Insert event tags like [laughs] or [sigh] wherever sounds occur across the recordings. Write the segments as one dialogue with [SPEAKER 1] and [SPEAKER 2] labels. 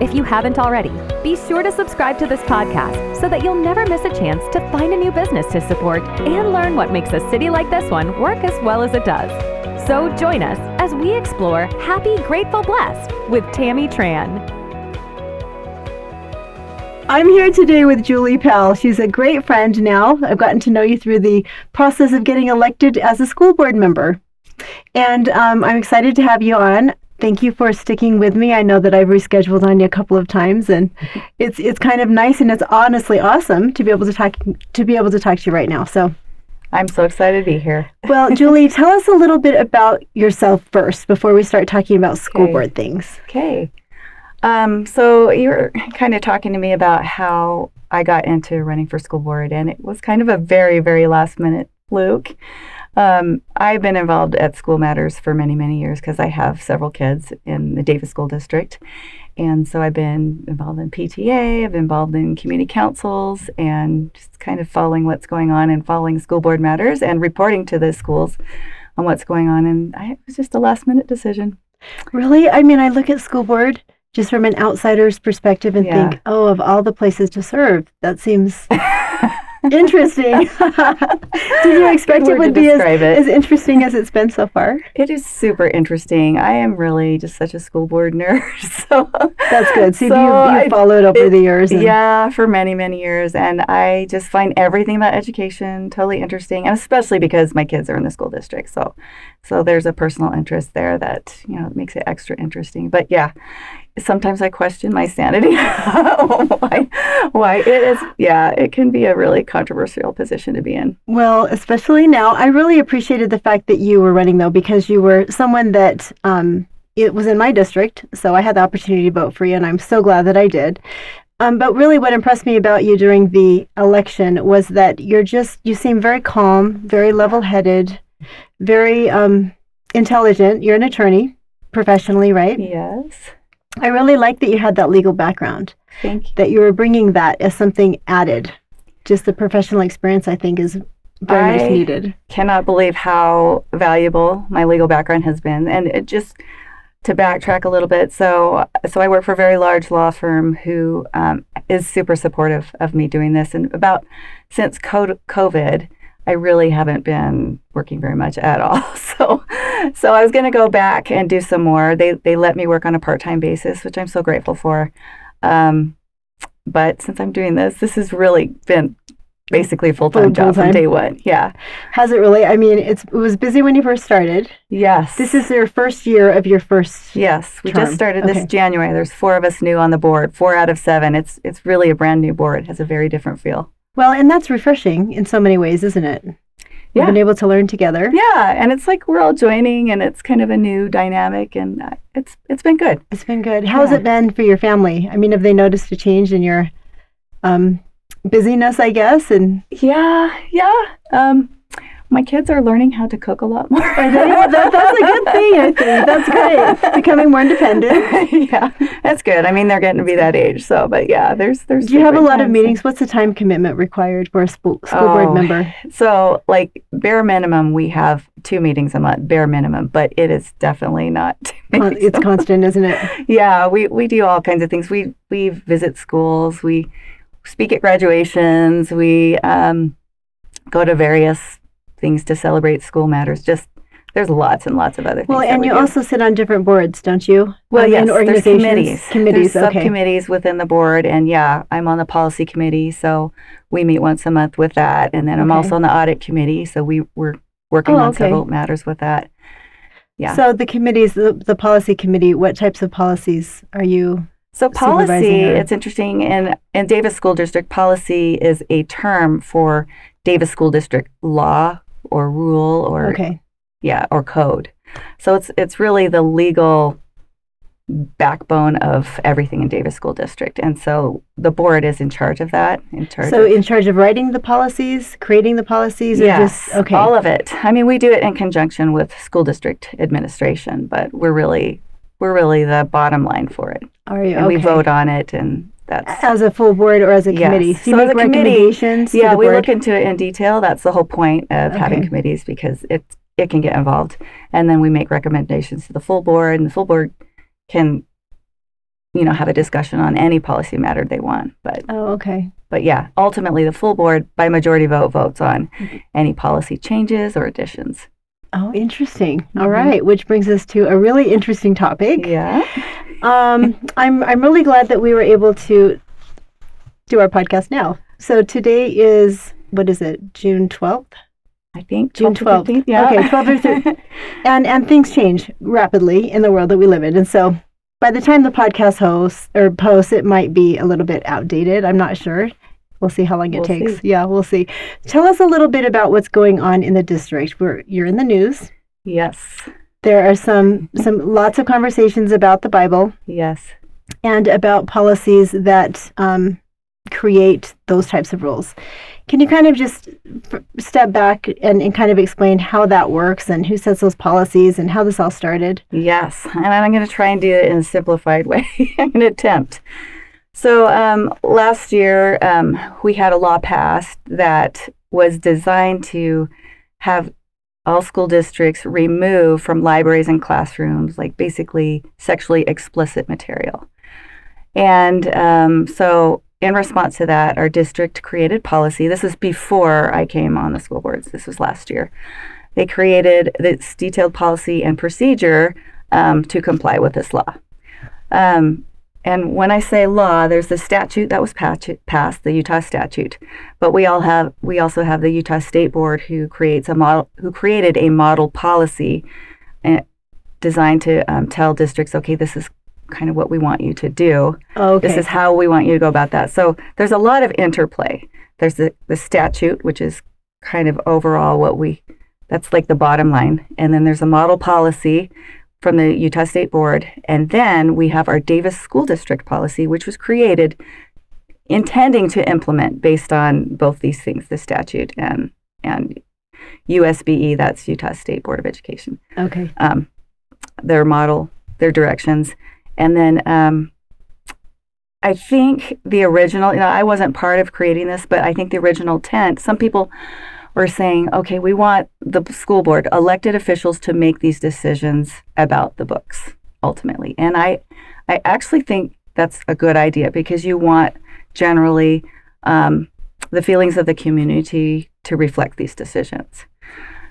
[SPEAKER 1] If you haven't already, be sure to subscribe to this podcast so that you'll never miss a chance to find a new business to support and learn what makes a city like this one work as well as it does. So join us as we explore Happy, Grateful, Blessed with Tammy Tran.
[SPEAKER 2] I'm here today with Julie Powell. She's a great friend now. I've gotten to know you through the process of getting elected as a school board member. And um, I'm excited to have you on. Thank you for sticking with me. I know that I've rescheduled on you a couple of times, and [laughs] it's it's kind of nice and it's honestly awesome to be able to talk to be able to talk to you right now. So
[SPEAKER 3] I'm so excited to be here. [laughs]
[SPEAKER 2] well, Julie, tell us a little bit about yourself first before we start talking about school
[SPEAKER 3] Okay.
[SPEAKER 2] board things.
[SPEAKER 3] Okay. Um, so you were kind of talking to me about how I got into running for school board, and it was kind of a very, very last minute fluke. Um, I've been involved at School Matters for many, many years because I have several kids in the Davis School District. And so I've been involved in PTA, I've been involved in community councils, and just kind of following what's going on and following school board matters and reporting to the schools on what's going on. And I, it was just a last minute decision.
[SPEAKER 2] Really? I mean, I look at school board just from an outsider's perspective and
[SPEAKER 3] Yeah.
[SPEAKER 2] think, oh, of all the places to serve, that seems [laughs] interesting. [laughs] Did you expect it would be as,
[SPEAKER 3] it.
[SPEAKER 2] as interesting as it's been so far?
[SPEAKER 3] It is super interesting. I am really just such a school board nerd. [laughs] So
[SPEAKER 2] That's good. See,
[SPEAKER 3] So
[SPEAKER 2] you,
[SPEAKER 3] I-
[SPEAKER 2] you followed over
[SPEAKER 3] it-
[SPEAKER 2] the years.
[SPEAKER 3] yeah, for many, many years. And I just find everything about education totally interesting. And especially because my kids are in the school district. So so there's a personal interest there that, you know, makes it extra interesting. But yeah, sometimes I question my sanity. [laughs] why why it is yeah, it can be a really controversial position to be in.
[SPEAKER 2] Well, especially now, I really appreciated the fact that you were running though, because you were someone that um, it was in my district, so I had the opportunity to vote for you, and I'm so glad that I did. Um, but really, what impressed me about you during the election was that you're just you seem very calm, very level-headed, very um, intelligent. You're an attorney professionally, right?
[SPEAKER 3] Yes.
[SPEAKER 2] I really like that you had that legal background,
[SPEAKER 3] Thank you.
[SPEAKER 2] that you were bringing that as something added. Just the professional experience, I think, is very much
[SPEAKER 3] I-
[SPEAKER 2] needed.
[SPEAKER 3] cannot believe how valuable my legal background has been and it just to backtrack a little bit so so i work for a very large law firm who um, is super supportive of me doing this and about since covid i really haven't been working very much at all [laughs] so so i was going to go back and do some more they they let me work on a part-time basis which i'm so grateful for um, but since i'm doing this this has really been basically a full-time job from
[SPEAKER 2] full-time.
[SPEAKER 3] day one yeah
[SPEAKER 2] Has it really? I mean, it's it was busy when you first started.
[SPEAKER 3] Yes.
[SPEAKER 2] This is your first year of your first.
[SPEAKER 3] yes. We
[SPEAKER 2] term.
[SPEAKER 3] just started
[SPEAKER 2] Okay.
[SPEAKER 3] this January. There's four of us new on the board. Four out of seven. It's it's really a brand new board. It has a very different feel.
[SPEAKER 2] Well, and that's refreshing in so many ways, isn't it? We've
[SPEAKER 3] Yeah.
[SPEAKER 2] been able to learn together.
[SPEAKER 3] Yeah, and it's like we're all joining, and it's kind of a new dynamic, and uh, it's it's been good.
[SPEAKER 2] It's been good. How's
[SPEAKER 3] Yeah.
[SPEAKER 2] it been for your family? I mean, have they noticed a change in your um, busyness? I guess, and
[SPEAKER 3] Yeah, yeah. Um, my kids are learning how to cook a lot more.
[SPEAKER 2] That, that's a good thing. I think that's great. [laughs] Becoming more independent. [laughs]
[SPEAKER 3] yeah, that's good. I mean, they're getting to be that age, so but yeah, there's there's.
[SPEAKER 2] Do you have a lot of meetings? What's the time commitment required for a school, school board
[SPEAKER 3] Oh,
[SPEAKER 2] member?
[SPEAKER 3] So, like bare minimum, we have two meetings a month, bare minimum, but it is definitely not. [laughs]
[SPEAKER 2] Con- It's constant, isn't it?
[SPEAKER 3] yeah we, we do all kinds of things we we visit schools we speak at graduations we um, go to various things to celebrate school matters just there's lots and lots of other things
[SPEAKER 2] Well, and
[SPEAKER 3] we
[SPEAKER 2] you
[SPEAKER 3] do.
[SPEAKER 2] also sit on different boards, don't you?
[SPEAKER 3] well
[SPEAKER 2] Um,
[SPEAKER 3] yes
[SPEAKER 2] and
[SPEAKER 3] there's committees
[SPEAKER 2] Committees.
[SPEAKER 3] there's
[SPEAKER 2] okay.
[SPEAKER 3] subcommittees within the board and yeah i'm on the policy committee so we meet once a month with that and then i'm also on the audit committee so we we're working
[SPEAKER 2] Oh,
[SPEAKER 3] on
[SPEAKER 2] okay.
[SPEAKER 3] several matters with that yeah.
[SPEAKER 2] So the committees, the, the policy committee, what types of policies are you?
[SPEAKER 3] So policy, it's interesting. In in Davis School District, policy is a term for Davis School District law or rule or
[SPEAKER 2] Okay.
[SPEAKER 3] yeah or code. So it's it's really the legal backbone of everything in Davis School District. And so the board is in charge of that. In charge
[SPEAKER 2] So in charge of writing the policies, creating the policies,
[SPEAKER 3] yes,
[SPEAKER 2] just okay.
[SPEAKER 3] all of it. I mean, we do it in conjunction with school district administration, but we're really we're really the bottom line for it.
[SPEAKER 2] Are you
[SPEAKER 3] And
[SPEAKER 2] okay?
[SPEAKER 3] we vote on it and that's
[SPEAKER 2] as a full board or as a
[SPEAKER 3] Yes.
[SPEAKER 2] committee. So you
[SPEAKER 3] So as a committee,
[SPEAKER 2] recommendations.
[SPEAKER 3] yeah, we
[SPEAKER 2] board?
[SPEAKER 3] look into it in detail. That's the whole point of having committees because it it can get involved, and then we make recommendations to the full board, and the full board can, you know, have a discussion on any policy matter they want. But
[SPEAKER 2] Oh, okay.
[SPEAKER 3] but yeah, ultimately the full board by majority vote votes on
[SPEAKER 2] Mm-hmm.
[SPEAKER 3] any policy changes or additions.
[SPEAKER 2] Oh, interesting. All
[SPEAKER 3] Mhm.
[SPEAKER 2] right, which brings us to a really interesting topic.
[SPEAKER 3] Yeah.
[SPEAKER 2] Um, I'm I'm really glad that we were able to do our podcast now. So today is what is it? June twelfth.
[SPEAKER 3] I think
[SPEAKER 2] June
[SPEAKER 3] 12
[SPEAKER 2] 12th.
[SPEAKER 3] 15th, Yeah.
[SPEAKER 2] Okay, 12 or 13th. [laughs] and and things change rapidly in the world that we live in and so by the time the podcast hosts or posts it might be a little bit outdated i'm not sure we'll see how long it
[SPEAKER 3] We'll
[SPEAKER 2] takes
[SPEAKER 3] see.
[SPEAKER 2] yeah we'll see tell us a little bit about what's going on in the district We're, you're in the news
[SPEAKER 3] yes.
[SPEAKER 2] There are some some lots of conversations about the bible
[SPEAKER 3] Yes.
[SPEAKER 2] and about policies that um, create those types of rules. Can you kind of just step back and, and kind of explain how that works and who sets those policies and how this all started?
[SPEAKER 3] Yes, and I'm going to try and do it in a simplified way. [laughs] I'm going to attempt. So um, last year, um, we had a law passed that was designed to have all school districts remove from libraries and classrooms, like basically sexually explicit material. And um, so, in response to that, our district created policy. This is before I came on the school boards. This was last year. They created this detailed policy and procedure um, to comply with this law. Um, and when I say law, there's the statute that was passed, the Utah statute, but we all have we also have the Utah State Board who creates a model who created a model policy uh, designed to um, tell districts, okay, this is kind of what we want you to do.
[SPEAKER 2] Okay.
[SPEAKER 3] This is how we want you to go about that. So there's a lot of interplay. There's the, the statute, which is kind of overall what we, that's like the bottom line. And then there's a model policy from the Utah State Board. And then we have our Davis School District policy, which was created intending to implement based on both these things, the statute and, and USBE, that's Utah State Board of Education
[SPEAKER 2] okay.
[SPEAKER 3] um, their model, their directions, and then um, I think the original. You know, I wasn't part of creating this, but I think the original intent. Some people were saying, okay, we want the school board, elected officials, to make these decisions about the books ultimately, and I, I actually think that's a good idea because you want generally um, the feelings of the community to reflect these decisions.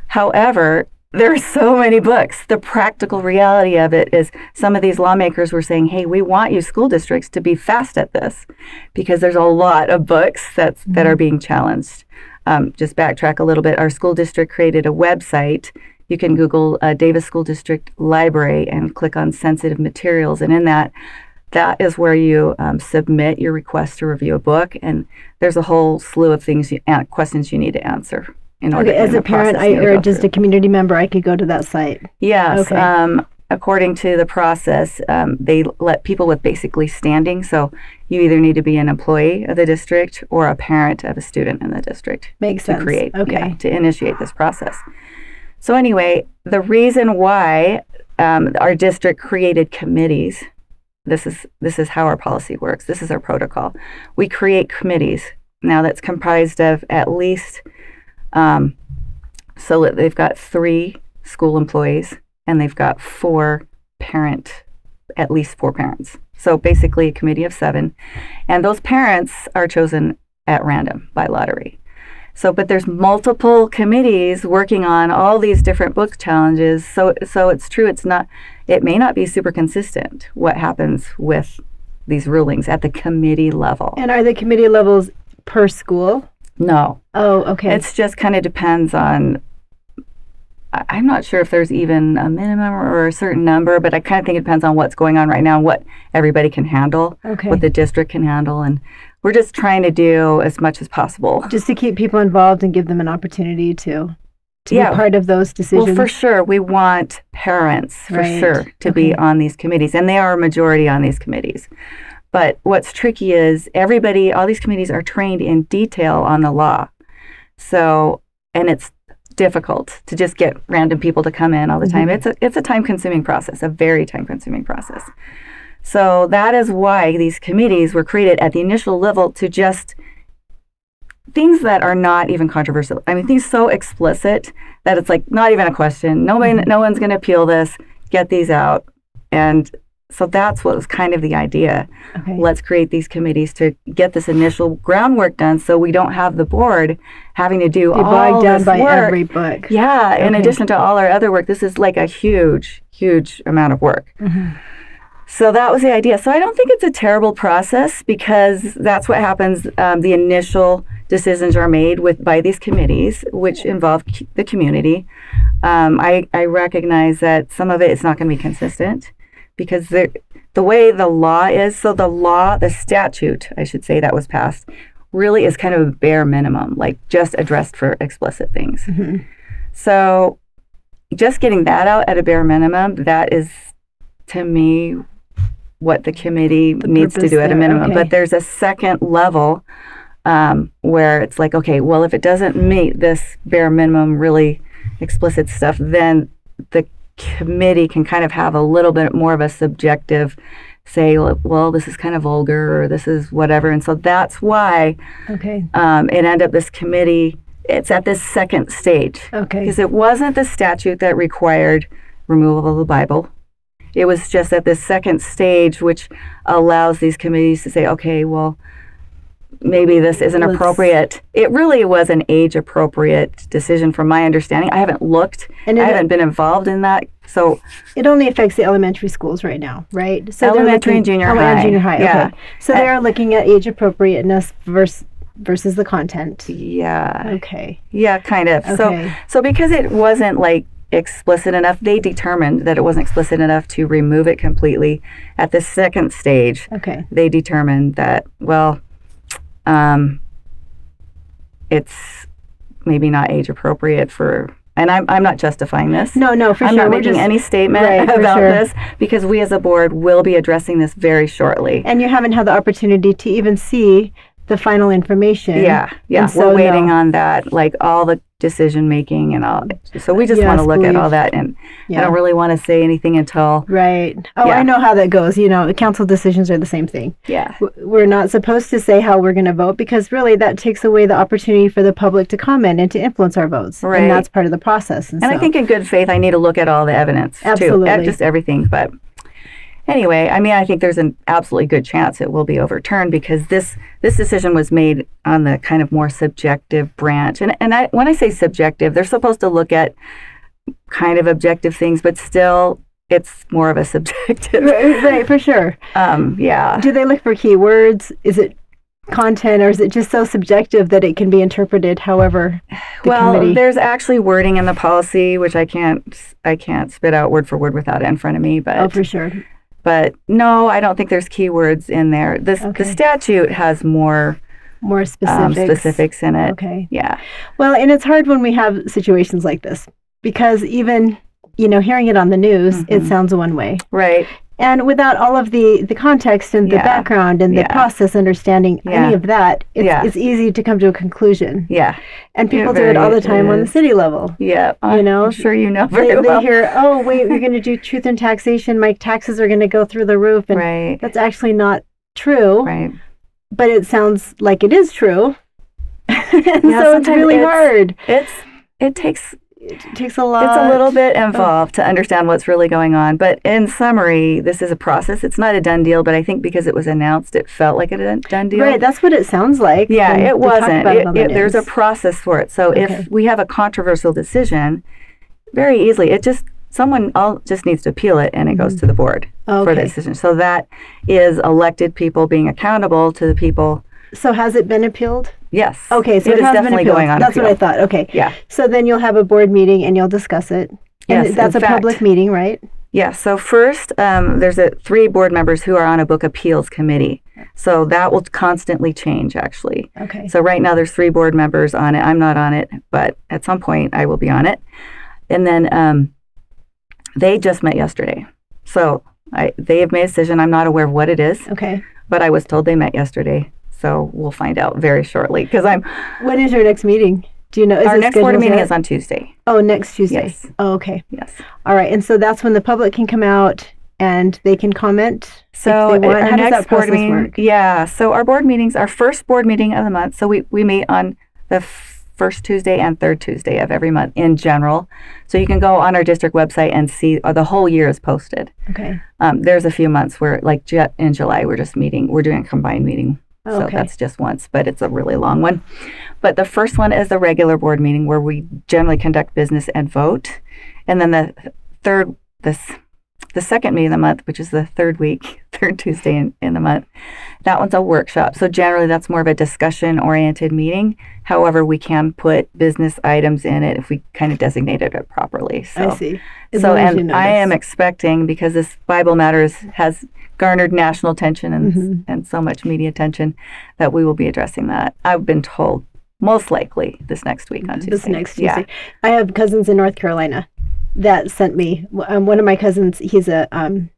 [SPEAKER 3] However, there are so many books. The practical reality of it is some of these lawmakers were saying, hey, we want you school districts to be fast at this because there's a lot of books that's, that are being challenged. Um, just backtrack a little bit. Our school district created a website. You can Google uh, Davis School District Library and click on sensitive materials. And in that, that is where you um, submit your request to review a book. And there's a whole slew of things, you, uh, questions you need to answer in order.
[SPEAKER 2] Okay, as a parent I,
[SPEAKER 3] you need to
[SPEAKER 2] or just
[SPEAKER 3] through.
[SPEAKER 2] a community member, I could go to that site.
[SPEAKER 3] Yes.
[SPEAKER 2] Okay.
[SPEAKER 3] Um, according to the process, um, they let people with basically standing. So you either need to be an employee of the district or a parent of a student in the district
[SPEAKER 2] Makes
[SPEAKER 3] to
[SPEAKER 2] sense.
[SPEAKER 3] create,
[SPEAKER 2] Okay.
[SPEAKER 3] yeah, to initiate this process. So anyway, the reason why um, our district created committees. This is this is how our policy works. This is our protocol. We create committees now that's comprised of at least um, so they've got three school employees and they've got four parent, at least four parents. So basically a committee of seven. And those parents are chosen at random by lottery. So, but there's multiple committees working on all these different book challenges. So, so it's true. It's not. It may not be super consistent what happens with these rulings at the committee level.
[SPEAKER 2] And are the committee levels per school?
[SPEAKER 3] No,
[SPEAKER 2] Oh, okay.
[SPEAKER 3] it's just kind of depends on. I'm not sure if there's even a minimum or a certain number, but I kind of think it depends on what's going on right now what everybody can handle,
[SPEAKER 2] okay.
[SPEAKER 3] what the district can handle, and we're just trying to do as much as possible.
[SPEAKER 2] just to keep people involved and give them an opportunity to to
[SPEAKER 3] Yeah.
[SPEAKER 2] be part of those decisions?
[SPEAKER 3] Well, for sure, we want parents for
[SPEAKER 2] Right.
[SPEAKER 3] sure to be on these committees, and they are a majority on these committees. But what's tricky is everybody, all these committees are trained in detail on the law. So, and it's difficult to just get random people to come in all the time.
[SPEAKER 2] Mhm.
[SPEAKER 3] It's a it's a time consuming process, a very time consuming process. So that is why these committees were created at the initial level to just things that are not even controversial. I mean, things so explicit that it's like not even a question. Nobody,
[SPEAKER 2] Mhm.
[SPEAKER 3] no one's going to appeal this. Get these out, and so that's what was kind of the idea.
[SPEAKER 2] okay.
[SPEAKER 3] Let's create these committees to get this initial groundwork done, so we don't have the board having to do all
[SPEAKER 2] down
[SPEAKER 3] this
[SPEAKER 2] by
[SPEAKER 3] work.
[SPEAKER 2] every book.
[SPEAKER 3] Yeah, in addition to all our other work, this is like a huge, huge amount of work.
[SPEAKER 2] Mhm.
[SPEAKER 3] So that was the idea. So I don't think it's a terrible process because that's what happens. Um, the initial decisions are made with by these committees, which involve c- the community. Um, I, I recognize that some of it is not going to be consistent because the the way the law is. So the law, the statute, I should say, that was passed, really is kind of a bare minimum, like just addressed for explicit things.
[SPEAKER 2] Mhm.
[SPEAKER 3] So just getting that out at a bare minimum, that is to me what the committee
[SPEAKER 2] The
[SPEAKER 3] needs to do at a minimum.
[SPEAKER 2] okay.
[SPEAKER 3] But there's a second level um, where it's like, okay, well, if it doesn't meet this bare minimum, really explicit stuff, then the committee can kind of have a little bit more of a subjective say, well, this is kind of vulgar or this is whatever. And so that's why
[SPEAKER 2] Okay.
[SPEAKER 3] um, it ended up this committee, it's at this second stage
[SPEAKER 2] Okay.
[SPEAKER 3] because it wasn't the statute that required removal of the Bible. It was just at this second stage, which allows these committees to say, okay, well, maybe this isn't
[SPEAKER 2] Let's-
[SPEAKER 3] appropriate. It really was an age appropriate decision from my understanding. I haven't looked,
[SPEAKER 2] And
[SPEAKER 3] I haven't been involved in that. So,
[SPEAKER 2] it only affects the elementary schools right now, right? So they're
[SPEAKER 3] Elementary and
[SPEAKER 2] looking-
[SPEAKER 3] junior
[SPEAKER 2] oh, and
[SPEAKER 3] high,
[SPEAKER 2] junior high.
[SPEAKER 3] yeah.
[SPEAKER 2] Okay. So they are looking at age appropriateness versus versus the content.
[SPEAKER 3] yeah,
[SPEAKER 2] Okay.
[SPEAKER 3] yeah, kind of. So, So because it wasn't like explicit enough, they determined that it wasn't explicit enough to remove it completely. At the second stage,
[SPEAKER 2] Okay.
[SPEAKER 3] they determined that well, um, it's maybe not age appropriate for. And I'm I'm not justifying this.
[SPEAKER 2] No, no, for
[SPEAKER 3] I'm
[SPEAKER 2] sure.
[SPEAKER 3] not
[SPEAKER 2] We're
[SPEAKER 3] making
[SPEAKER 2] just-
[SPEAKER 3] any statement
[SPEAKER 2] Right,
[SPEAKER 3] about
[SPEAKER 2] sure.
[SPEAKER 3] this because we as a board will be addressing this very shortly.
[SPEAKER 2] And you haven't had the opportunity to even see the final information.
[SPEAKER 3] Yeah, yeah.
[SPEAKER 2] So,
[SPEAKER 3] We're waiting
[SPEAKER 2] no.
[SPEAKER 3] on that, like all the decision making and all. So we just
[SPEAKER 2] Yes,
[SPEAKER 3] want to look at all that, and I don't really want to say anything until
[SPEAKER 2] Right. Oh,
[SPEAKER 3] Yeah.
[SPEAKER 2] I know how that goes. You know, council decisions are the same thing.
[SPEAKER 3] yeah.
[SPEAKER 2] We're not supposed to say how we're going to vote because really that takes away the opportunity for the public to comment and to influence our votes.
[SPEAKER 3] Right.
[SPEAKER 2] And that's part of the process. And,
[SPEAKER 3] And I think in good faith, I need to look at all the evidence
[SPEAKER 2] Absolutely.
[SPEAKER 3] at just everything. But anyway, I mean, I think there's an absolutely good chance it will be overturned because this this decision was made on the kind of more subjective branch. And and I, when I say subjective, they're supposed to look at kind of objective things, but still, it's more of a [laughs] subjective.
[SPEAKER 2] right, right, for sure.
[SPEAKER 3] Um, yeah.
[SPEAKER 2] Do they look for keywords? Is it content or is it just so subjective that it can be interpreted however the
[SPEAKER 3] well,
[SPEAKER 2] committee?
[SPEAKER 3] there's actually wording in the policy which I can't I can't spit out word for word without it in front of me, but
[SPEAKER 2] Oh, for sure.
[SPEAKER 3] But no, I don't think there's keywords in there. This
[SPEAKER 2] Okay.
[SPEAKER 3] the statute has more
[SPEAKER 2] More
[SPEAKER 3] um,
[SPEAKER 2] specifics.
[SPEAKER 3] specifics in it.
[SPEAKER 2] Okay.
[SPEAKER 3] Yeah,
[SPEAKER 2] Well, and it's hard when we have situations like this because even, you know, hearing it on the news, it
[SPEAKER 3] Mhm.
[SPEAKER 2] sounds one way.
[SPEAKER 3] right.
[SPEAKER 2] And without all of the, the context and the
[SPEAKER 3] Yeah.
[SPEAKER 2] background and the
[SPEAKER 3] Yeah.
[SPEAKER 2] process understanding
[SPEAKER 3] Yeah.
[SPEAKER 2] any of that, it's, it's easy to come to a conclusion.
[SPEAKER 3] Yeah,
[SPEAKER 2] And people do it all the time on the city level.
[SPEAKER 3] yeah.
[SPEAKER 2] You know,
[SPEAKER 3] I'm sure you know very
[SPEAKER 2] They, they hear, oh, wait, we're going to do [laughs] truth and taxation. My taxes are going to go through the roof. And
[SPEAKER 3] right,
[SPEAKER 2] that's actually not true,
[SPEAKER 3] right.
[SPEAKER 2] but it sounds like it is true. [laughs] and so it's really
[SPEAKER 3] it's-
[SPEAKER 2] hard.
[SPEAKER 3] It's it takes
[SPEAKER 2] It takes a lot.
[SPEAKER 3] it's a little bit involved to understand what's really going on. But in summary, this is a process. It's not a done deal, but I think because it was announced, it felt like a done- done deal.
[SPEAKER 2] Right, that's what it sounds like.
[SPEAKER 3] Yeah, it wasn't. It, it, there's a process for it. So
[SPEAKER 2] Okay.
[SPEAKER 3] if we have a controversial decision, very easily, it just someone all just needs to appeal it, and it goes to the board for the
[SPEAKER 2] Mm-hmm.
[SPEAKER 3] Decision. So that is elected people being accountable to the people.
[SPEAKER 2] So has it been appealed?
[SPEAKER 3] Yes.
[SPEAKER 2] Okay, so
[SPEAKER 3] it
[SPEAKER 2] it,
[SPEAKER 3] is
[SPEAKER 2] has
[SPEAKER 3] definitely
[SPEAKER 2] been appealed.
[SPEAKER 3] going on.
[SPEAKER 2] That's what I thought. Okay.
[SPEAKER 3] Yeah.
[SPEAKER 2] So then you'll have a board meeting and you'll discuss it. And
[SPEAKER 3] Yes,
[SPEAKER 2] that's a public meeting, right?
[SPEAKER 3] Yeah. So first, um, there's a three board members who are on a book appeals committee. So that will constantly change, actually.
[SPEAKER 2] Okay.
[SPEAKER 3] So right now there's three board members on it. I'm not on it, but at some point I will be on it. And then um, they just met yesterday. So I, they have made a decision. I'm not aware of what it is,
[SPEAKER 2] Okay.
[SPEAKER 3] but I was told they met yesterday. So we'll find out very shortly because I'm
[SPEAKER 2] When is your next meeting? Do you know? Is
[SPEAKER 3] our next board meeting
[SPEAKER 2] yet?
[SPEAKER 3] is on Tuesday.
[SPEAKER 2] Oh, next Tuesday.
[SPEAKER 3] Yes.
[SPEAKER 2] Oh, okay.
[SPEAKER 3] Yes.
[SPEAKER 2] All right. And so that's when the public can come out and they can comment.
[SPEAKER 3] So
[SPEAKER 2] if they want.
[SPEAKER 3] our
[SPEAKER 2] How
[SPEAKER 3] next
[SPEAKER 2] that
[SPEAKER 3] board meeting,
[SPEAKER 2] work?
[SPEAKER 3] yeah. So our board meetings, our first board meeting of the month. So we we meet on the f- first Tuesday and third Tuesday of every month in general. So you can go on our district website and see uh, the whole year is posted.
[SPEAKER 2] Okay.
[SPEAKER 3] Um, there's a few months where, like in July, we're just meeting. We're doing a combined meeting. So
[SPEAKER 2] Okay.
[SPEAKER 3] that's just once, but it's a really long one. But the first one is the regular board meeting where we generally conduct business and vote. And then the third, this, the second meeting of the month, which is the third week, [laughs] third Tuesday in, in the month, that one's a workshop. So generally that's more of a discussion oriented meeting. However, we can put business items in it if we kind of designated it properly. So
[SPEAKER 2] I see. As
[SPEAKER 3] so
[SPEAKER 2] long as you
[SPEAKER 3] and I am expecting because this Bible Matters has garnered national attention and
[SPEAKER 2] Mhm.
[SPEAKER 3] and so much media attention that we will be addressing that. I've been told most likely this next week on Tuesday.
[SPEAKER 2] this next
[SPEAKER 3] Yeah.
[SPEAKER 2] Tuesday. I have cousins in North Carolina that sent me. Um, one of my cousins, he's a um,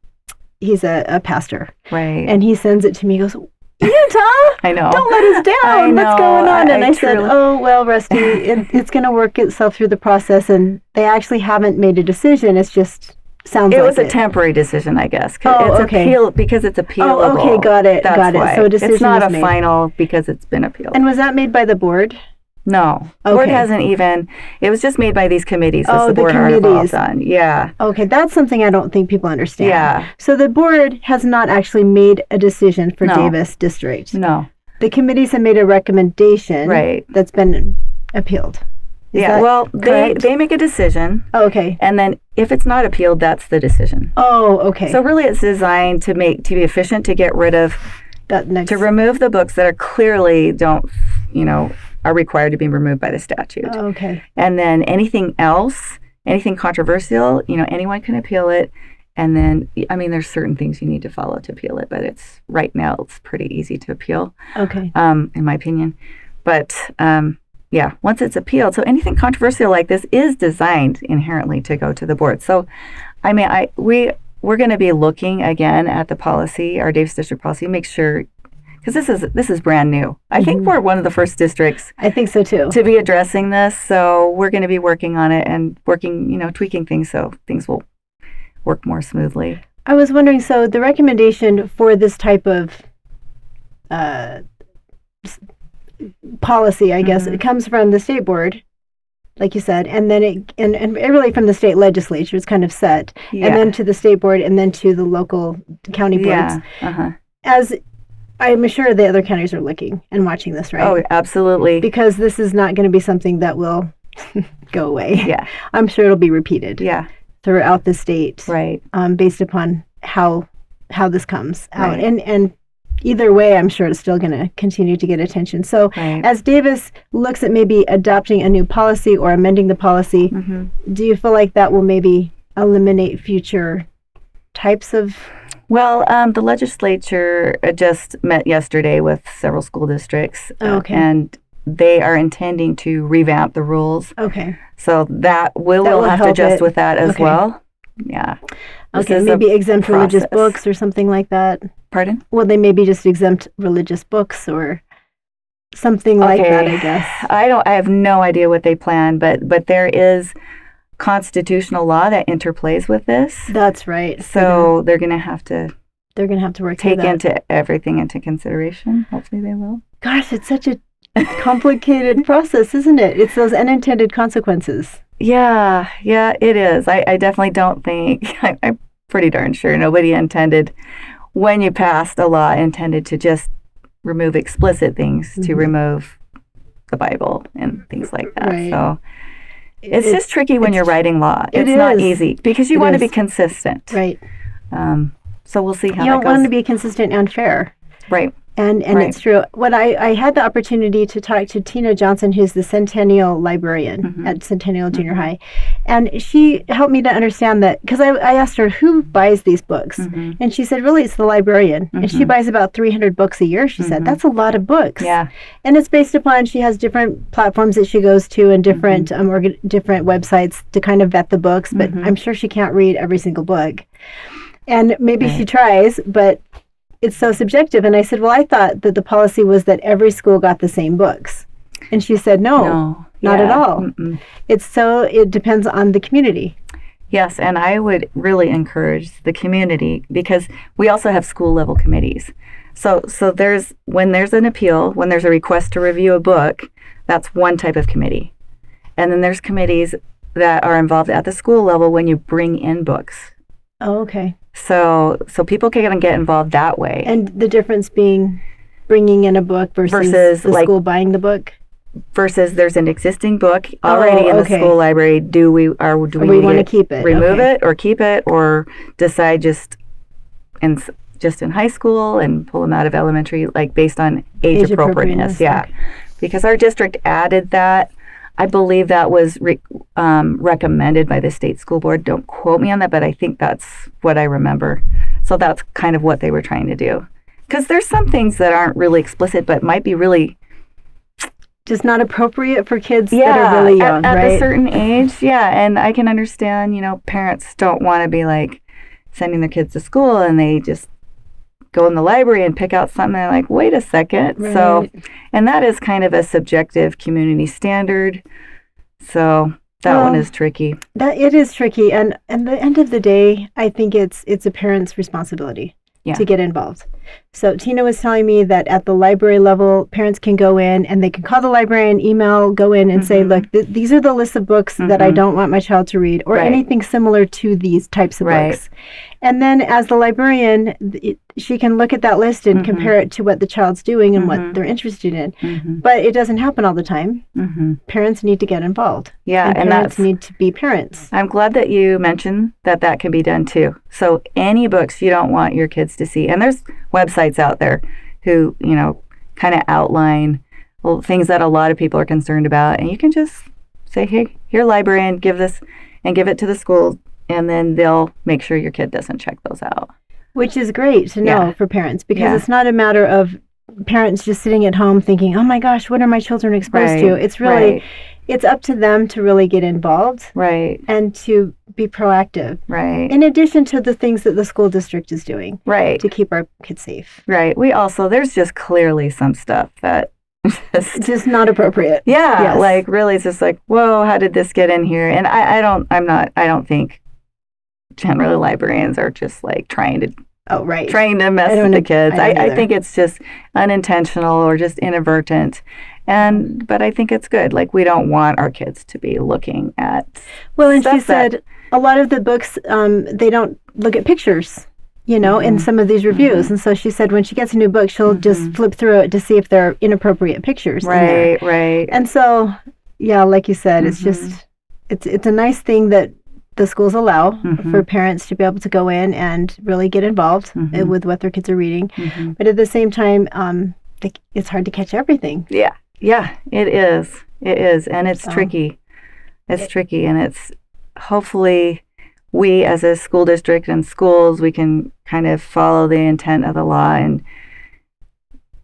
[SPEAKER 2] he's a, a pastor,
[SPEAKER 3] Right.
[SPEAKER 2] and he sends it to me. He goes, Utah, [laughs]
[SPEAKER 3] I know.
[SPEAKER 2] don't let us [laughs] down. What's going on?
[SPEAKER 3] I-
[SPEAKER 2] and
[SPEAKER 3] I
[SPEAKER 2] I, said,
[SPEAKER 3] truly-
[SPEAKER 2] Oh well, Rusty, it, [laughs] it's going to work itself through the process, and they actually haven't made a decision. It's just sounds
[SPEAKER 3] it
[SPEAKER 2] like
[SPEAKER 3] was a
[SPEAKER 2] it.
[SPEAKER 3] temporary decision, I guess.
[SPEAKER 2] Oh,
[SPEAKER 3] it's
[SPEAKER 2] okay.
[SPEAKER 3] appeal because it's appealable.
[SPEAKER 2] Oh, okay, got it,
[SPEAKER 3] That's
[SPEAKER 2] got it.
[SPEAKER 3] why.
[SPEAKER 2] So a decision
[SPEAKER 3] it's not a final because it's been appealed.
[SPEAKER 2] And was that made by the board?
[SPEAKER 3] No, The
[SPEAKER 2] board
[SPEAKER 3] hasn't even. It was just made by these committees.
[SPEAKER 2] Oh,
[SPEAKER 3] the
[SPEAKER 2] the
[SPEAKER 3] board involved
[SPEAKER 2] committees.
[SPEAKER 3] on. Yeah.
[SPEAKER 2] Okay, that's something I don't think people understand.
[SPEAKER 3] Yeah.
[SPEAKER 2] So the board has not actually made a decision for
[SPEAKER 3] No.
[SPEAKER 2] Davis District.
[SPEAKER 3] No.
[SPEAKER 2] The committees have made a recommendation
[SPEAKER 3] Right.
[SPEAKER 2] that's been appealed. Is
[SPEAKER 3] yeah. Well, they they make a decision.
[SPEAKER 2] Oh, okay.
[SPEAKER 3] And then if it's not appealed, that's the decision.
[SPEAKER 2] Oh, okay.
[SPEAKER 3] So really it's designed to make to be efficient to get rid of
[SPEAKER 2] that next.
[SPEAKER 3] to remove the books that are clearly don't you know are required to be removed by the statute.
[SPEAKER 2] Oh, okay.
[SPEAKER 3] And then anything else, anything controversial, you know, anyone can appeal it. And then I mean there's certain things you need to follow to appeal it, but it's right now it's pretty easy to appeal,
[SPEAKER 2] Okay.
[SPEAKER 3] um, in my opinion. But um yeah, once it's appealed, so anything controversial like this is designed inherently to go to the board. So, I mean, I we we're going to be looking again at the policy, our Davis District policy, make sure because this is this is brand new. I think
[SPEAKER 2] Mhm.
[SPEAKER 3] we're one of the first districts
[SPEAKER 2] I think so too.
[SPEAKER 3] to be addressing this, so we're going to be working on it and working, you know, tweaking things so things will work more smoothly.
[SPEAKER 2] I was wondering. So the recommendation for this type of uh, policy, I guess,
[SPEAKER 3] Mhm.
[SPEAKER 2] it comes from the state board, like you said, and then it and, and really from the state legislature. is kind of set,
[SPEAKER 3] Yeah.
[SPEAKER 2] and then to the state board, and then to the local county boards.
[SPEAKER 3] yeah. Uh-huh.
[SPEAKER 2] As I'm sure the other counties are looking and watching this, right?
[SPEAKER 3] Oh, absolutely.
[SPEAKER 2] Because this is not going to be something that will [laughs] go away.
[SPEAKER 3] Yeah.
[SPEAKER 2] I'm sure it'll be repeated
[SPEAKER 3] Yeah.
[SPEAKER 2] throughout the state,
[SPEAKER 3] Right.
[SPEAKER 2] um, based upon how how this comes out.
[SPEAKER 3] Right.
[SPEAKER 2] And and either way, I'm sure it's still going to continue to get attention. So
[SPEAKER 3] Right.
[SPEAKER 2] as Davis looks at maybe adopting a new policy or amending the policy,
[SPEAKER 3] hmm
[SPEAKER 2] do you feel like that will maybe eliminate future types of?
[SPEAKER 3] Well, um, the legislature uh, just met yesterday with several school districts, uh,
[SPEAKER 2] Oh, okay.
[SPEAKER 3] and they are intending to revamp the rules.
[SPEAKER 2] Okay.
[SPEAKER 3] So that we'll,
[SPEAKER 2] That
[SPEAKER 3] we'll have to adjust
[SPEAKER 2] it.
[SPEAKER 3] with that as
[SPEAKER 2] Okay.
[SPEAKER 3] well. Yeah.
[SPEAKER 2] Okay. Maybe exempt religious books or something like that.
[SPEAKER 3] Pardon?
[SPEAKER 2] Well, they maybe just exempt religious books or something like that, I guess.
[SPEAKER 3] I don't. I have no idea what they plan, but but there is constitutional law that interplays with this.
[SPEAKER 2] That's right.
[SPEAKER 3] So they're going to have to
[SPEAKER 2] they're going to have to work
[SPEAKER 3] take into everything into consideration. Hopefully, they will.
[SPEAKER 2] Gosh, it's such a complicated [laughs] process, isn't it? It's those unintended consequences.
[SPEAKER 3] Yeah, yeah, it is. I, I definitely don't think, [laughs] I, I'm pretty darn sure nobody intended, when you passed a law, intended to just remove explicit things, to
[SPEAKER 2] Mhm.
[SPEAKER 3] remove the Bible and things like that.
[SPEAKER 2] Right.
[SPEAKER 3] So it's,
[SPEAKER 2] It-
[SPEAKER 3] just tricky when you're writing law.
[SPEAKER 2] it
[SPEAKER 3] It's not easy because you
[SPEAKER 2] It
[SPEAKER 3] want to be consistent.
[SPEAKER 2] right.
[SPEAKER 3] Um, so we'll see how
[SPEAKER 2] You don't want to be consistent and fair.
[SPEAKER 3] right.
[SPEAKER 2] And and
[SPEAKER 3] Right.
[SPEAKER 2] it's true. When I, I had the opportunity to talk to Tina Johnson, who's the Centennial Librarian
[SPEAKER 3] Mhm.
[SPEAKER 2] at Centennial Junior
[SPEAKER 3] Mhm.
[SPEAKER 2] High, and she helped me to understand that because I, I asked her who buys these books,
[SPEAKER 3] Mhm.
[SPEAKER 2] and she said really it's the librarian, and she
[SPEAKER 3] Mhm.
[SPEAKER 2] buys about three hundred books a year. She said that's a lot of books.
[SPEAKER 3] Yeah.
[SPEAKER 2] and it's based upon she has different platforms that she goes to and different
[SPEAKER 3] Mm-hmm.
[SPEAKER 2] um orga- different websites to kind of vet the books. But. I'm sure she can't read every single book, and maybe she tries, but it's so subjective. And I said, well, I thought that the policy was that every school got the same books, and she said, no,
[SPEAKER 3] No.
[SPEAKER 2] not at all.
[SPEAKER 3] mm-mm.
[SPEAKER 2] it's so it depends on the community.
[SPEAKER 3] Yes, and I would really encourage the community because we also have school level committees. So so there's when there's an appeal, when there's a request to review a book, that's one type of committee. And then there's committees that are involved at the school level when you bring in books.
[SPEAKER 2] Oh, okay.
[SPEAKER 3] So so people can get involved that way.
[SPEAKER 2] And the difference being bringing in a book versus,
[SPEAKER 3] Versus,
[SPEAKER 2] the
[SPEAKER 3] like-
[SPEAKER 2] school buying the book.
[SPEAKER 3] versus there's an existing book oh, already in the
[SPEAKER 2] Oh,
[SPEAKER 3] school library. Do we are do we,
[SPEAKER 2] we want to keep it.
[SPEAKER 3] remove
[SPEAKER 2] okay.
[SPEAKER 3] it or keep it or decide just and just in high school and pull them out of elementary like based on age,
[SPEAKER 2] Age
[SPEAKER 3] appropriateness
[SPEAKER 2] appropriateness,
[SPEAKER 3] yeah
[SPEAKER 2] okay.
[SPEAKER 3] because our district added that i believe that was re- um, recommended by the state school board don't quote me on that but i think that's what i remember so that's kind of what they were trying to do because there's some things that aren't really explicit but might be really
[SPEAKER 2] Just not appropriate for kids that are really young,
[SPEAKER 3] at, at
[SPEAKER 2] right?
[SPEAKER 3] a certain age, yeah. And I can understand, you know, parents don't want to be like sending their kids to school and they just go in the library and pick out something and like, wait a second. So, and that is kind of a subjective community standard. So that one is tricky.
[SPEAKER 2] That it is tricky, and and the end of the day, I think it's it's a parent's responsibility
[SPEAKER 3] Yeah.
[SPEAKER 2] to get involved. So Tina was telling me that at the library level, parents can go in and they can call the librarian, email, go in and say,
[SPEAKER 3] Mhm.
[SPEAKER 2] look, th- these are the lists of books that I
[SPEAKER 3] Mhm.
[SPEAKER 2] don't want my child to read, or
[SPEAKER 3] Right.
[SPEAKER 2] anything similar to these types of
[SPEAKER 3] Right.
[SPEAKER 2] books. And then as the librarian, it, she can look at that list and
[SPEAKER 3] Mhm.
[SPEAKER 2] compare it to what the child's doing and what they're interested in.
[SPEAKER 3] hmm
[SPEAKER 2] But it doesn't happen all the time. Parents need to get involved.
[SPEAKER 3] Yeah.
[SPEAKER 2] and,
[SPEAKER 3] And,
[SPEAKER 2] parents
[SPEAKER 3] that's,
[SPEAKER 2] need to be parents.
[SPEAKER 3] I'm glad that you mentioned that that can be done too. So any books you don't want your kids to see, and there's websites out there who you know kind of outline well, things that a lot of people are concerned about, and you can just say, "Hey, here, librarian, give this and give it to the school," and then they'll make sure your kid doesn't check those out.
[SPEAKER 2] Which is great to know
[SPEAKER 3] Yeah.
[SPEAKER 2] for parents because
[SPEAKER 3] Yeah.
[SPEAKER 2] it's not a matter of parents just sitting at home thinking, "Oh my gosh, what are my children exposed to?" It's really
[SPEAKER 3] right.
[SPEAKER 2] It's up to them to really get involved
[SPEAKER 3] Right,
[SPEAKER 2] and to be proactive.
[SPEAKER 3] right,
[SPEAKER 2] In addition to the things that the school district is doing
[SPEAKER 3] right,
[SPEAKER 2] to keep our kids safe.
[SPEAKER 3] right. We also there's just clearly some stuff that [laughs] just
[SPEAKER 2] just not appropriate.
[SPEAKER 3] Yeah,
[SPEAKER 2] Yes.
[SPEAKER 3] like really, it's just like, whoa, how did this get in here? And I, I don't, I'm not, I don't think generally librarians are just like trying to
[SPEAKER 2] Oh, right.
[SPEAKER 3] trying to mess with the kids.
[SPEAKER 2] I
[SPEAKER 3] I, I, think it's just unintentional or just inadvertent. And but I think it's good. Like we don't want our kids to be looking at.
[SPEAKER 2] Well, and she
[SPEAKER 3] stuff that-
[SPEAKER 2] said a lot of the books um, they don't look at pictures, you know, in
[SPEAKER 3] Mhm.
[SPEAKER 2] some of these reviews. And so she said when she gets a new book, she'll just
[SPEAKER 3] Mhm.
[SPEAKER 2] flip through it to see if there are inappropriate pictures. in.
[SPEAKER 3] Right, right.
[SPEAKER 2] And so, yeah, like you said, it's
[SPEAKER 3] Mhm.
[SPEAKER 2] just it's it's a nice thing that the schools allow
[SPEAKER 3] Mhm.
[SPEAKER 2] for parents to be able to go in and really get involved uh,
[SPEAKER 3] Mhm.
[SPEAKER 2] with what their kids are reading.
[SPEAKER 3] Mhm.
[SPEAKER 2] But at the same time, um, it's hard to catch everything.
[SPEAKER 3] Yeah, yeah, it is. It is, and it's
[SPEAKER 2] So-
[SPEAKER 3] tricky. It's tricky, and it's hopefully we as a school district and schools we can kind of follow the intent of the law and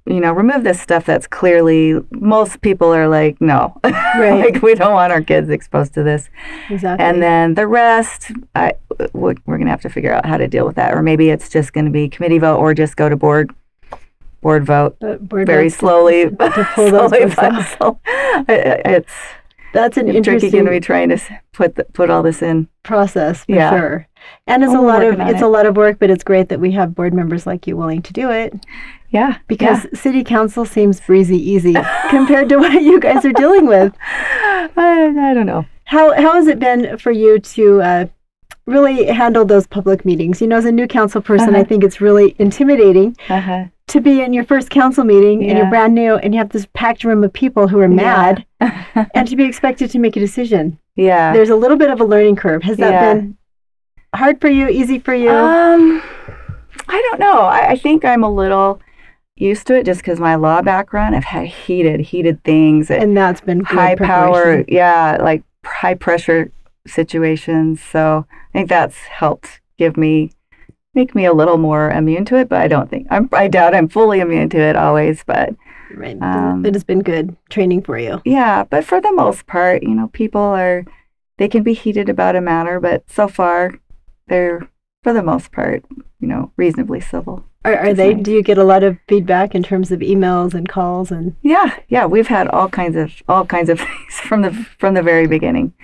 [SPEAKER 3] you know remove this stuff that's clearly most people are like no [laughs]
[SPEAKER 2] Right.
[SPEAKER 3] like we don't want our kids exposed to this
[SPEAKER 2] Exactly.
[SPEAKER 3] and then the rest I, we're we're gonna have to figure out how to deal with that or maybe it's just gonna be committee vote or just go to board board vote
[SPEAKER 2] But board
[SPEAKER 3] very
[SPEAKER 2] to-
[SPEAKER 3] slowly
[SPEAKER 2] to pull [laughs] those
[SPEAKER 3] slowly
[SPEAKER 2] books
[SPEAKER 3] by
[SPEAKER 2] out.
[SPEAKER 3] slow. I- I- It's
[SPEAKER 2] That's an
[SPEAKER 3] tricky
[SPEAKER 2] interesting
[SPEAKER 3] going to be trying to put the, put all this in.
[SPEAKER 2] process for
[SPEAKER 3] Yeah.
[SPEAKER 2] sure. And it's
[SPEAKER 3] Oh,
[SPEAKER 2] a lot of it's
[SPEAKER 3] it.
[SPEAKER 2] a lot of work, but it's great that we have board members like you willing to do it
[SPEAKER 3] Yeah,
[SPEAKER 2] because city council seems breezy easy [laughs] compared to what you guys are dealing with. [laughs]
[SPEAKER 3] I, I don't know.
[SPEAKER 2] How how has it been for you to uh, really handle those public meetings? You know, as a new council person, I
[SPEAKER 3] Uh-huh.
[SPEAKER 2] think it's really intimidating
[SPEAKER 3] Uh-huh.
[SPEAKER 2] to be in your first council meeting and you're brand new and you have this packed room of people who are mad [laughs] and to be expected to make a decision.
[SPEAKER 3] yeah.
[SPEAKER 2] There's a little bit of a learning curve. Has that
[SPEAKER 3] Yeah.
[SPEAKER 2] been hard for you? Easy for you?
[SPEAKER 3] Um, I don't know. I, I think I'm a little. used to it just because my law background. I've had heated, heated things,
[SPEAKER 2] And that's been good
[SPEAKER 3] high power, yeah, like high pressure situations. So I think that's helped give me, make me a little more immune to it. But I don't think I'm. I doubt I'm fully immune to it always. But
[SPEAKER 2] Right.
[SPEAKER 3] Um,
[SPEAKER 2] it has been good training for you.
[SPEAKER 3] yeah, but for the most part, you know, people are they can be heated about a matter, but so far they're for the most part, you know, reasonably civil.
[SPEAKER 2] Are, are they? Do you get a lot of feedback in terms of emails and calls and?
[SPEAKER 3] Yeah, yeah, we've had all kinds of all kinds of [laughs] things from the from the very beginning.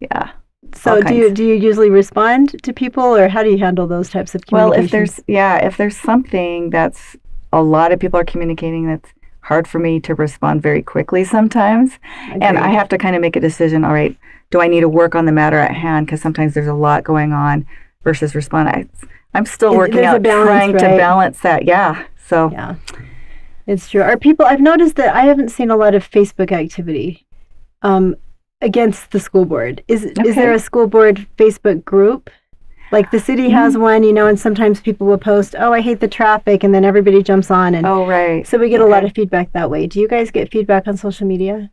[SPEAKER 3] Yeah.
[SPEAKER 2] So do you do you usually respond to people, or how do you handle those types of
[SPEAKER 3] Well, if there's yeah, if there's something that's a lot of people are communicating that's hard for me to respond very quickly sometimes, and I have to kind of make a decision. All right, do I need to work on the matter at hand? Because sometimes there's a lot going on versus respond. I, I'm still working
[SPEAKER 2] there's
[SPEAKER 3] out
[SPEAKER 2] balance,
[SPEAKER 3] trying to balance that. Yeah. So
[SPEAKER 2] yeah, it's true. Are people? I've noticed that I haven't seen a lot of Facebook activity um, against the school board. Is is there a school board Facebook group? Like the city has
[SPEAKER 3] Mm-hmm.
[SPEAKER 2] one, you know, and sometimes people will post, "Oh, I hate the traffic," and then everybody jumps on, and
[SPEAKER 3] oh right.
[SPEAKER 2] so we get a lot of feedback that way. Do you guys get feedback on social media?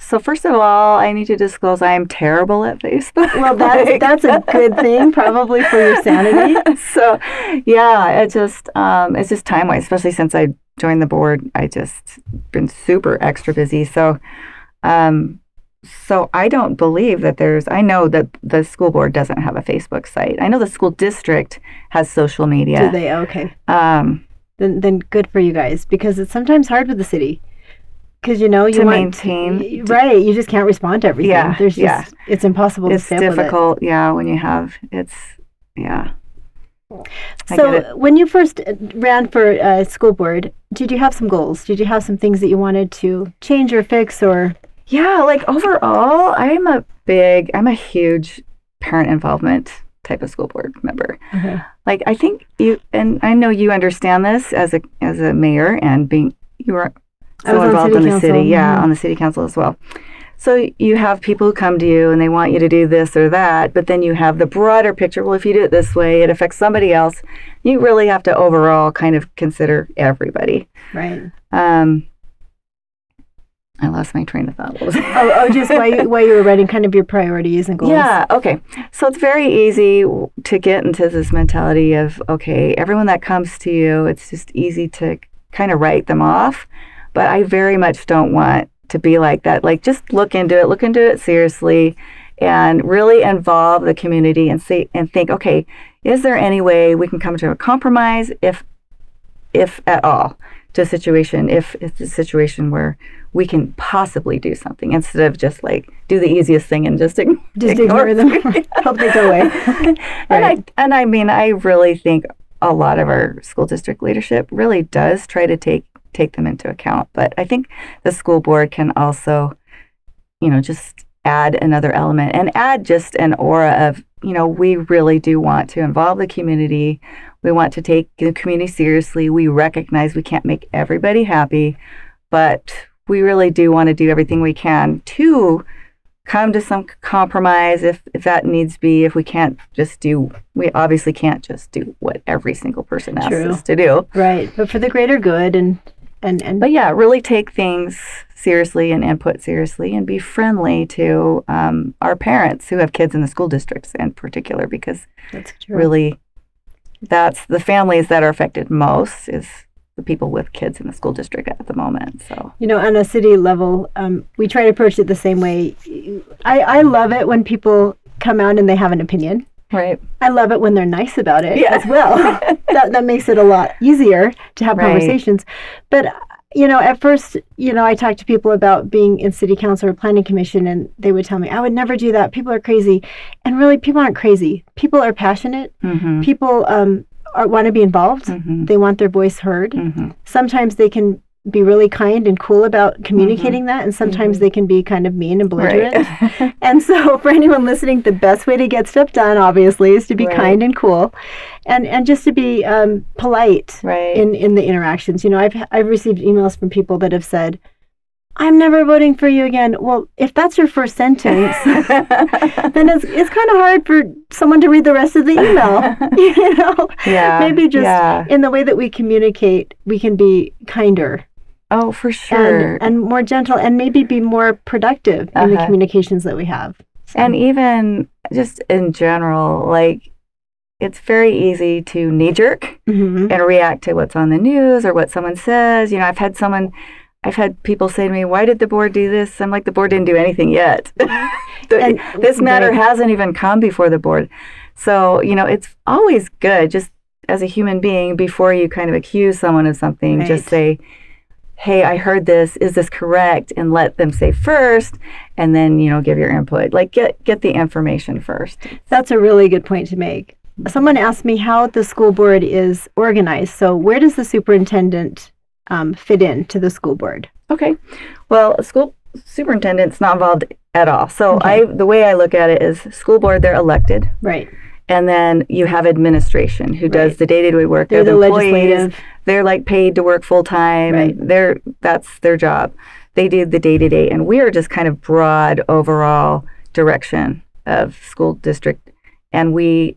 [SPEAKER 3] So first of all, I need to disclose I am terrible at Facebook.
[SPEAKER 2] Well, that's [laughs] that's a good thing, probably for your sanity. [laughs]
[SPEAKER 3] so yeah, it just um, it's just time wise, especially since I joined the board. I just been super extra busy. So um, so I don't believe that there's. I know that the school board doesn't have a Facebook site. I know the school district has social media.
[SPEAKER 2] Do they? Okay.
[SPEAKER 3] Um,
[SPEAKER 2] then then good for you guys because it's sometimes hard with the city because you know you
[SPEAKER 3] To
[SPEAKER 2] want
[SPEAKER 3] maintain-
[SPEAKER 2] right you just can't respond to everything
[SPEAKER 3] Yeah,
[SPEAKER 2] there's just
[SPEAKER 3] yeah.
[SPEAKER 2] it's impossible
[SPEAKER 3] it's
[SPEAKER 2] up it.
[SPEAKER 3] difficult. Yeah, when you have it's yeah.
[SPEAKER 2] So when you first uh, ran for uh, school board did you have some goals did you have some things that you wanted to change or fix or
[SPEAKER 3] Yeah, like overall, I'm a big, I'm a huge parent involvement type of school board member. Like I think you and I know you understand this as a as a mayor and being you are
[SPEAKER 2] I
[SPEAKER 3] so
[SPEAKER 2] was on
[SPEAKER 3] involved
[SPEAKER 2] city
[SPEAKER 3] in the
[SPEAKER 2] council,
[SPEAKER 3] city, yeah,
[SPEAKER 2] mhm.
[SPEAKER 3] on the city council as well. So you have people who come to you and they want you to do this or that, but then you have the broader picture. Well, if you do it this way, it affects somebody else. You really have to overall kind of consider everybody.
[SPEAKER 2] right
[SPEAKER 3] Um, I lost my train of thought. What was it?
[SPEAKER 2] oh, oh just why you, why you were writing kind of your priorities and goals
[SPEAKER 3] Yeah, okay. So it's very easy to get into this mentality of, okay, everyone that comes to you, it's just easy to kind of write them off. But I very much don't want to be like that. Like, just look into it, look into it seriously, and really involve the community and see and think, okay, is there any way we can come to a compromise, if, if at all, to a situation, if it's a situation where we can possibly do something instead of just like do the easiest thing and just ig-
[SPEAKER 2] just ignore them. hope they go away
[SPEAKER 3] and I and I mean I really think a lot of our school district leadership really does try to take take them into account. But I think the school board can also, you know, just add another element and add just an aura of, you know, we really do want to involve the community. We want to take the community seriously. We recognize we can't make everybody happy, but we really do want to do everything we can to come to some compromise if, if that needs be. If we can't just do, we obviously can't just do what every single person asks
[SPEAKER 2] True.
[SPEAKER 3] us to do.
[SPEAKER 2] right but for the greater good and and and
[SPEAKER 3] But yeah, really take things seriously and input seriously and be friendly to um, our parents who have kids in the school districts in particular because
[SPEAKER 2] that's true
[SPEAKER 3] really that's the families that are affected most is the people with kids in the school district at the moment. So
[SPEAKER 2] You know, on a city level, um, we try to approach it the same way. I, I love it when people come out and they have an opinion.
[SPEAKER 3] Right,
[SPEAKER 2] I love it when they're nice about it
[SPEAKER 3] Yeah.
[SPEAKER 2] as well. [laughs] that that makes it a lot easier to have
[SPEAKER 3] Right.
[SPEAKER 2] conversations. But you know, at first, you know, I talked to people about being in city council or planning commission, and they would tell me, "I would never do that. People are crazy." And really, people aren't crazy. People are passionate.
[SPEAKER 3] mm-hmm.
[SPEAKER 2] People um, are, want to be involved.
[SPEAKER 3] Mm-hmm.
[SPEAKER 2] They want their voice heard
[SPEAKER 3] Mm-hmm.
[SPEAKER 2] sometimes they can be really kind and cool about communicating that and sometimes they can be kind of mean and belligerent
[SPEAKER 3] Right. [laughs]
[SPEAKER 2] and so [laughs] for anyone listening the best way to get stuff done obviously is to be
[SPEAKER 3] Right.
[SPEAKER 2] kind and cool and and just to be um, polite
[SPEAKER 3] right.
[SPEAKER 2] in in the interactions you know i've i've received emails from people that have said I'm never voting for you again. Well, if that's your first sentence, [laughs] then it's it's kind of hard for someone to read the rest of the email. you know,
[SPEAKER 3] yeah.
[SPEAKER 2] maybe just
[SPEAKER 3] yeah.
[SPEAKER 2] in the way that we communicate, we can be kinder
[SPEAKER 3] Oh, for sure.
[SPEAKER 2] and, and more gentle, and maybe be more productive in the
[SPEAKER 3] Uh-huh.
[SPEAKER 2] communications that we have. So-
[SPEAKER 3] And even just in general, like it's very easy to knee jerk
[SPEAKER 2] Mhm.
[SPEAKER 3] and react to what's on the news or what someone says. You know, I've had someone, I've had people say to me, "Why did the board do this?" I'm like, "The board didn't do anything yet. [laughs] The-
[SPEAKER 2] And-
[SPEAKER 3] this matter
[SPEAKER 2] right.
[SPEAKER 3] hasn't even come before the board." So you know, it's always good just as a human being before you kind of accuse someone of something, just say. Hey, I heard this. Is this correct? And let them say first, and then you know give your input. Like get get the information first.
[SPEAKER 2] That's a really good point to make. Someone asked me how the school board is organized. So, where does the superintendent um, fit in to the school board?
[SPEAKER 3] Okay. Well, a school superintendent's not involved at all. So
[SPEAKER 2] Okay.
[SPEAKER 3] I the way I look at it is school board they're elected
[SPEAKER 2] Right.
[SPEAKER 3] And then you have administration who does the day-to-day work.
[SPEAKER 2] They're the
[SPEAKER 3] employees.
[SPEAKER 2] legislative.
[SPEAKER 3] They're like paid to work full time
[SPEAKER 2] Right.
[SPEAKER 3] and they're that's their job. They do the day-to-day and we are just kind of broad overall direction of school district and we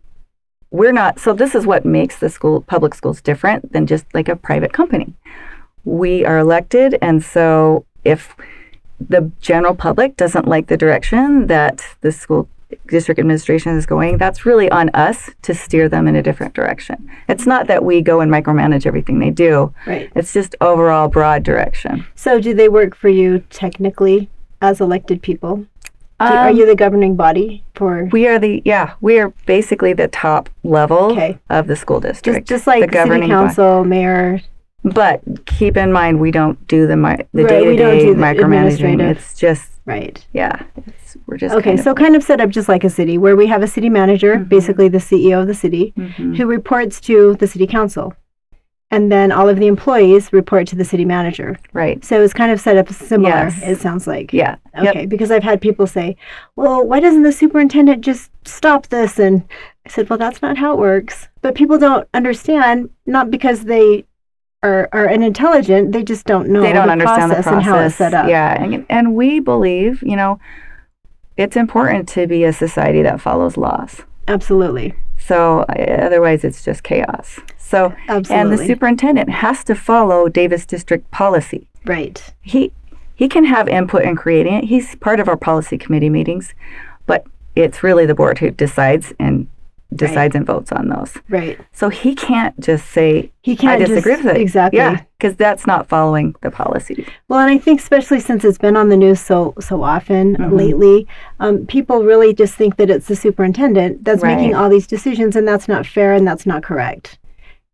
[SPEAKER 3] we're not so this is what makes the school public schools different than just like a private company we are elected and so if the general public doesn't like the direction that the school district administration is going that's really on us to steer them in a different direction it's not that we go and micromanage everything they do
[SPEAKER 2] Right.
[SPEAKER 3] it's just overall broad direction
[SPEAKER 2] So, do they work for you technically as elected people? Do, are
[SPEAKER 3] Um,
[SPEAKER 2] you the governing body for
[SPEAKER 3] we are the yeah we are basically the top level
[SPEAKER 2] Okay.
[SPEAKER 3] of the school district
[SPEAKER 2] just like
[SPEAKER 3] the
[SPEAKER 2] city
[SPEAKER 3] governing body.
[SPEAKER 2] council, mayor?
[SPEAKER 3] But keep in mind, we don't do the mi- the day to day micromanaging. It's just
[SPEAKER 2] Right.
[SPEAKER 3] yeah, it's, we're just
[SPEAKER 2] Okay,
[SPEAKER 3] kind of-
[SPEAKER 2] so kind of set up just like a city where we have a city manager,
[SPEAKER 3] Mhm.
[SPEAKER 2] basically the CEO of the city,
[SPEAKER 3] Mhm.
[SPEAKER 2] who reports to the city council. And then all of the employees report to the city manager.
[SPEAKER 3] right.
[SPEAKER 2] So it's kind of set up similar,
[SPEAKER 3] Yes.
[SPEAKER 2] it sounds like.
[SPEAKER 3] Yeah. Yep.
[SPEAKER 2] Okay, because I've had people say, well, why doesn't the superintendent just stop this? And I said, well, that's not how it works. But people don't understand, not because they are, are unintelligent, they just don't know
[SPEAKER 3] They don't
[SPEAKER 2] the
[SPEAKER 3] understand the process
[SPEAKER 2] and how it's set up.
[SPEAKER 3] Yeah, and and we believe, you know, it's important to be a society that follows laws.
[SPEAKER 2] Absolutely.
[SPEAKER 3] So uh, otherwise, it's just chaos. So
[SPEAKER 2] Absolutely.
[SPEAKER 3] and the superintendent has to follow Davis District policy.
[SPEAKER 2] right.
[SPEAKER 3] he he can have input in creating it. He's part of our policy committee meetings, but it's really the board who decides and decides and votes on those.
[SPEAKER 2] Right.
[SPEAKER 3] So he can't just say
[SPEAKER 2] He can't
[SPEAKER 3] I disagree
[SPEAKER 2] just,
[SPEAKER 3] with it.
[SPEAKER 2] Exactly.
[SPEAKER 3] Yeah, because that's not following the policy.
[SPEAKER 2] Well, and I think especially since it's been on the news so so often
[SPEAKER 3] Mhm.
[SPEAKER 2] lately, um, people really just think that it's the superintendent that's making all these decisions, and that's not fair and that's not correct.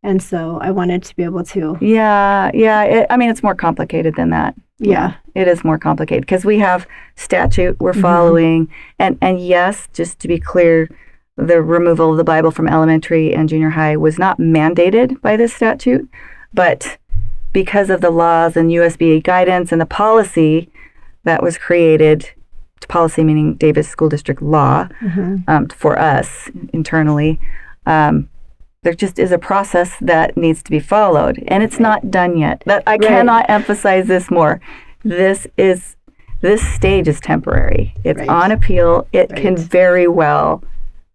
[SPEAKER 2] And so I wanted to be able to,
[SPEAKER 3] Yeah, yeah. It, I mean, it's more complicated than that.
[SPEAKER 2] yeah,
[SPEAKER 3] it is more complicated because we have statute we're
[SPEAKER 2] Mhm.
[SPEAKER 3] following, and and yes, just to be clear, the removal of the Bible from elementary and junior high was not mandated by this statute, but because of the laws and USBE guidance and the policy that was created, policy meaning Davis School District law
[SPEAKER 2] Mhm.
[SPEAKER 3] um, for us internally. Um, there just is a process that needs to be followed, and it's not done yet. That I
[SPEAKER 2] Right.
[SPEAKER 3] cannot emphasize this more. This is this stage is temporary. It's
[SPEAKER 2] Right.
[SPEAKER 3] on appeal. It can very well,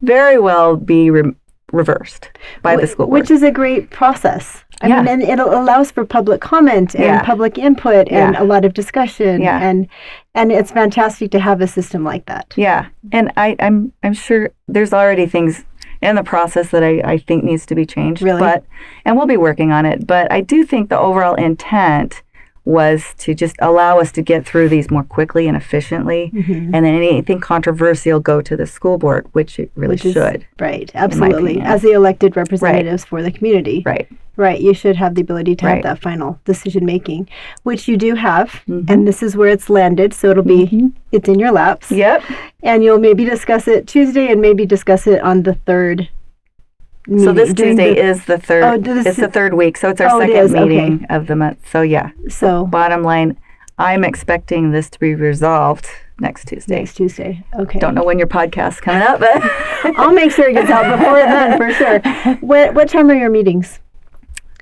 [SPEAKER 3] very well be re- reversed by the school board.
[SPEAKER 2] which is a great process. I
[SPEAKER 3] Yeah.
[SPEAKER 2] mean, and it allows for public comment and
[SPEAKER 3] Yeah.
[SPEAKER 2] public input and
[SPEAKER 3] Yeah.
[SPEAKER 2] a lot of discussion.
[SPEAKER 3] Yeah.
[SPEAKER 2] And and it's fantastic to have a system like that.
[SPEAKER 3] Yeah, and I, I'm I'm sure there's already things in the process that I, I think needs to be changed.
[SPEAKER 2] Really?
[SPEAKER 3] But and we'll be working on it. But I do think the overall intent was to just allow us to get through these more quickly and efficiently,
[SPEAKER 2] Mhm.
[SPEAKER 3] and then anything controversial go to the school board, which it really
[SPEAKER 2] Which is-
[SPEAKER 3] should.
[SPEAKER 2] Right, absolutely. As the elected representatives for the community.
[SPEAKER 3] Right.
[SPEAKER 2] Right, you should have the ability to
[SPEAKER 3] Right.
[SPEAKER 2] have that final decision making, which you do have,
[SPEAKER 3] Mhm.
[SPEAKER 2] and this is where it's landed. So it'll be
[SPEAKER 3] Mhm.
[SPEAKER 2] it's in your laps,
[SPEAKER 3] Yep.
[SPEAKER 2] and you'll maybe discuss it Tuesday, and maybe discuss it on the third.
[SPEAKER 3] So this
[SPEAKER 2] during
[SPEAKER 3] Tuesday
[SPEAKER 2] the-
[SPEAKER 3] is the third.
[SPEAKER 2] Oh, this
[SPEAKER 3] it's the
[SPEAKER 2] is-
[SPEAKER 3] third week, so it's our
[SPEAKER 2] Oh, it
[SPEAKER 3] second
[SPEAKER 2] is, okay.
[SPEAKER 3] meeting of the month. So yeah,
[SPEAKER 2] so
[SPEAKER 3] bottom line, I'm expecting this to be resolved next Tuesday.
[SPEAKER 2] next Tuesday. Okay,
[SPEAKER 3] Don't know when your podcast's coming up, but [laughs]
[SPEAKER 2] I'll make sure it gets out before then for sure. [laughs] What what time are your meetings?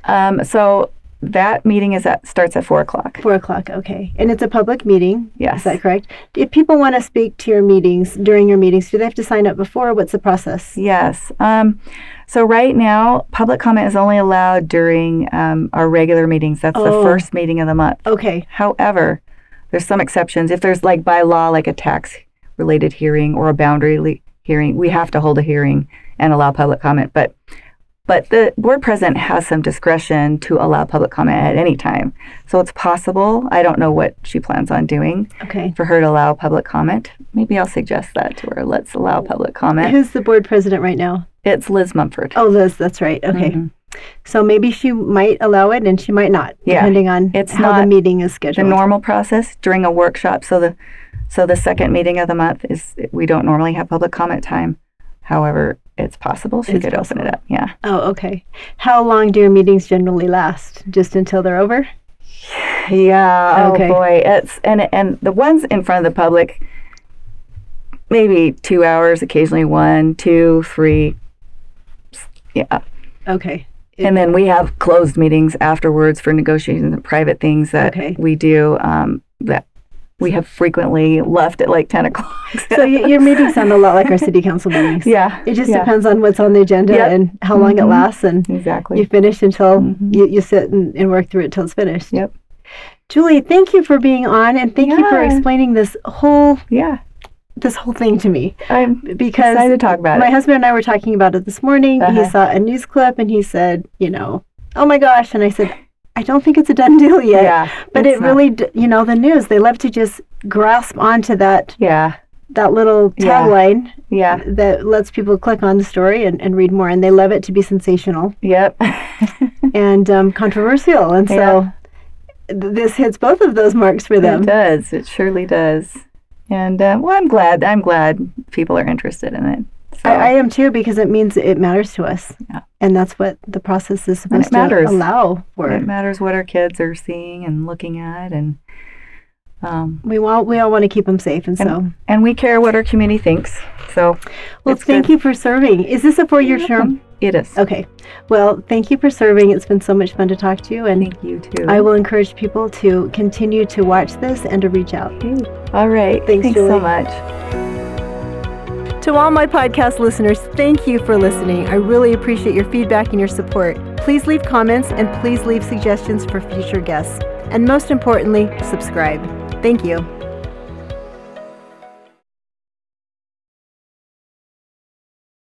[SPEAKER 3] Um, so that meeting is at starts at four o'clock.
[SPEAKER 2] Four o'clock, okay. And it's a public meeting.
[SPEAKER 3] Yes.
[SPEAKER 2] Is that correct? If people want to speak to your meetings during your meetings, do they have to sign up before? What's the process?
[SPEAKER 3] Yes. Um, so right now, public comment is only allowed during um, our regular meetings. That's
[SPEAKER 2] Oh.
[SPEAKER 3] the first meeting of the month.
[SPEAKER 2] Okay.
[SPEAKER 3] However, there's some exceptions. If there's like by law, like a tax related hearing or a boundary le- hearing, we have to hold a hearing and allow public comment. But but the board president has some discretion to allow public comment at any time. So it's possible. I don't know what she plans on doing
[SPEAKER 2] Okay.
[SPEAKER 3] for her to allow public comment. Maybe I'll suggest that to her. Let's allow public comment.
[SPEAKER 2] Who's the board president right now?
[SPEAKER 3] It's Liz Mumford.
[SPEAKER 2] Oh, Liz, that's right. Okay.
[SPEAKER 3] Mhm.
[SPEAKER 2] So maybe she might allow it and she might not,
[SPEAKER 3] Yeah.
[SPEAKER 2] depending on
[SPEAKER 3] It's
[SPEAKER 2] how the meeting is scheduled.
[SPEAKER 3] the normal process during a workshop. So the so the second meeting of the month is we don't normally have public comment time. However, it's possible she
[SPEAKER 2] It's
[SPEAKER 3] could open it up. Yeah.
[SPEAKER 2] oh, okay. How long do your meetings generally last? Just until they're over?
[SPEAKER 3] Yeah.
[SPEAKER 2] Okay.
[SPEAKER 3] Oh boy. It's and and the ones in front of the public, maybe two hours, occasionally one, two, three. Yeah.
[SPEAKER 2] Okay.
[SPEAKER 3] And then we have closed meetings afterwards for negotiations and private things that
[SPEAKER 2] Okay.
[SPEAKER 3] we do um, that we have frequently left at like 10 o'clock.
[SPEAKER 2] So your meetings sound a lot like our city council meetings.
[SPEAKER 3] yeah.
[SPEAKER 2] It just
[SPEAKER 3] yeah,
[SPEAKER 2] depends on what's on the agenda
[SPEAKER 3] Yep.
[SPEAKER 2] and how long it
[SPEAKER 3] Mhm.
[SPEAKER 2] lasts, and
[SPEAKER 3] Exactly.
[SPEAKER 2] you finish until
[SPEAKER 3] Mhm.
[SPEAKER 2] you, you sit and, and work through it till it's finished.
[SPEAKER 3] Yep.
[SPEAKER 2] Julie, thank you for being on, and thank you for explaining this whole
[SPEAKER 3] yeah.
[SPEAKER 2] This whole thing to me.
[SPEAKER 3] I'm
[SPEAKER 2] Because
[SPEAKER 3] excited to talk about
[SPEAKER 2] my
[SPEAKER 3] it.
[SPEAKER 2] husband and I were talking about it this morning. He
[SPEAKER 3] Uh-huh.
[SPEAKER 2] saw a news clip and he said, you know, oh my gosh, and I said, I don't think it's a done deal yet.
[SPEAKER 3] Yeah.
[SPEAKER 2] But it really, d- you know, the news they love to just grasp onto that
[SPEAKER 3] Yeah.
[SPEAKER 2] that little
[SPEAKER 3] Yeah.
[SPEAKER 2] tagline
[SPEAKER 3] Yeah.
[SPEAKER 2] that lets people click on the story and, and read more, and they love it to be sensational
[SPEAKER 3] Yep. [laughs]
[SPEAKER 2] and um, controversial. And so
[SPEAKER 3] Yeah.
[SPEAKER 2] th- this hits both of those marks for them.
[SPEAKER 3] It does. It surely does. And uh, well, I'm glad. I'm glad people are interested in it. So,
[SPEAKER 2] I, I am too because it means it matters to us,
[SPEAKER 3] Yeah.
[SPEAKER 2] and that's what the process is
[SPEAKER 3] And
[SPEAKER 2] supposed to
[SPEAKER 3] matters.
[SPEAKER 2] allow for.
[SPEAKER 3] it matters what our kids are seeing and looking at, and um,
[SPEAKER 2] We want we all want to keep them safe, and, so
[SPEAKER 3] and we care what our community thinks. So,
[SPEAKER 2] well, thank
[SPEAKER 3] good.
[SPEAKER 2] you for serving. Is this a four-year
[SPEAKER 3] You're
[SPEAKER 2] term?
[SPEAKER 3] Welcome. It is.
[SPEAKER 2] Okay. Well, thank you for serving. It's been so much fun to talk to you, and
[SPEAKER 3] Thank you too.
[SPEAKER 2] I will encourage people to continue to watch this and to reach out.
[SPEAKER 3] All right.
[SPEAKER 2] Thanks,
[SPEAKER 3] Thanks so much.
[SPEAKER 2] To all my podcast listeners, thank you for listening. I really appreciate your feedback and your support. Please leave comments and please leave suggestions for future guests. And most importantly, subscribe. Thank you.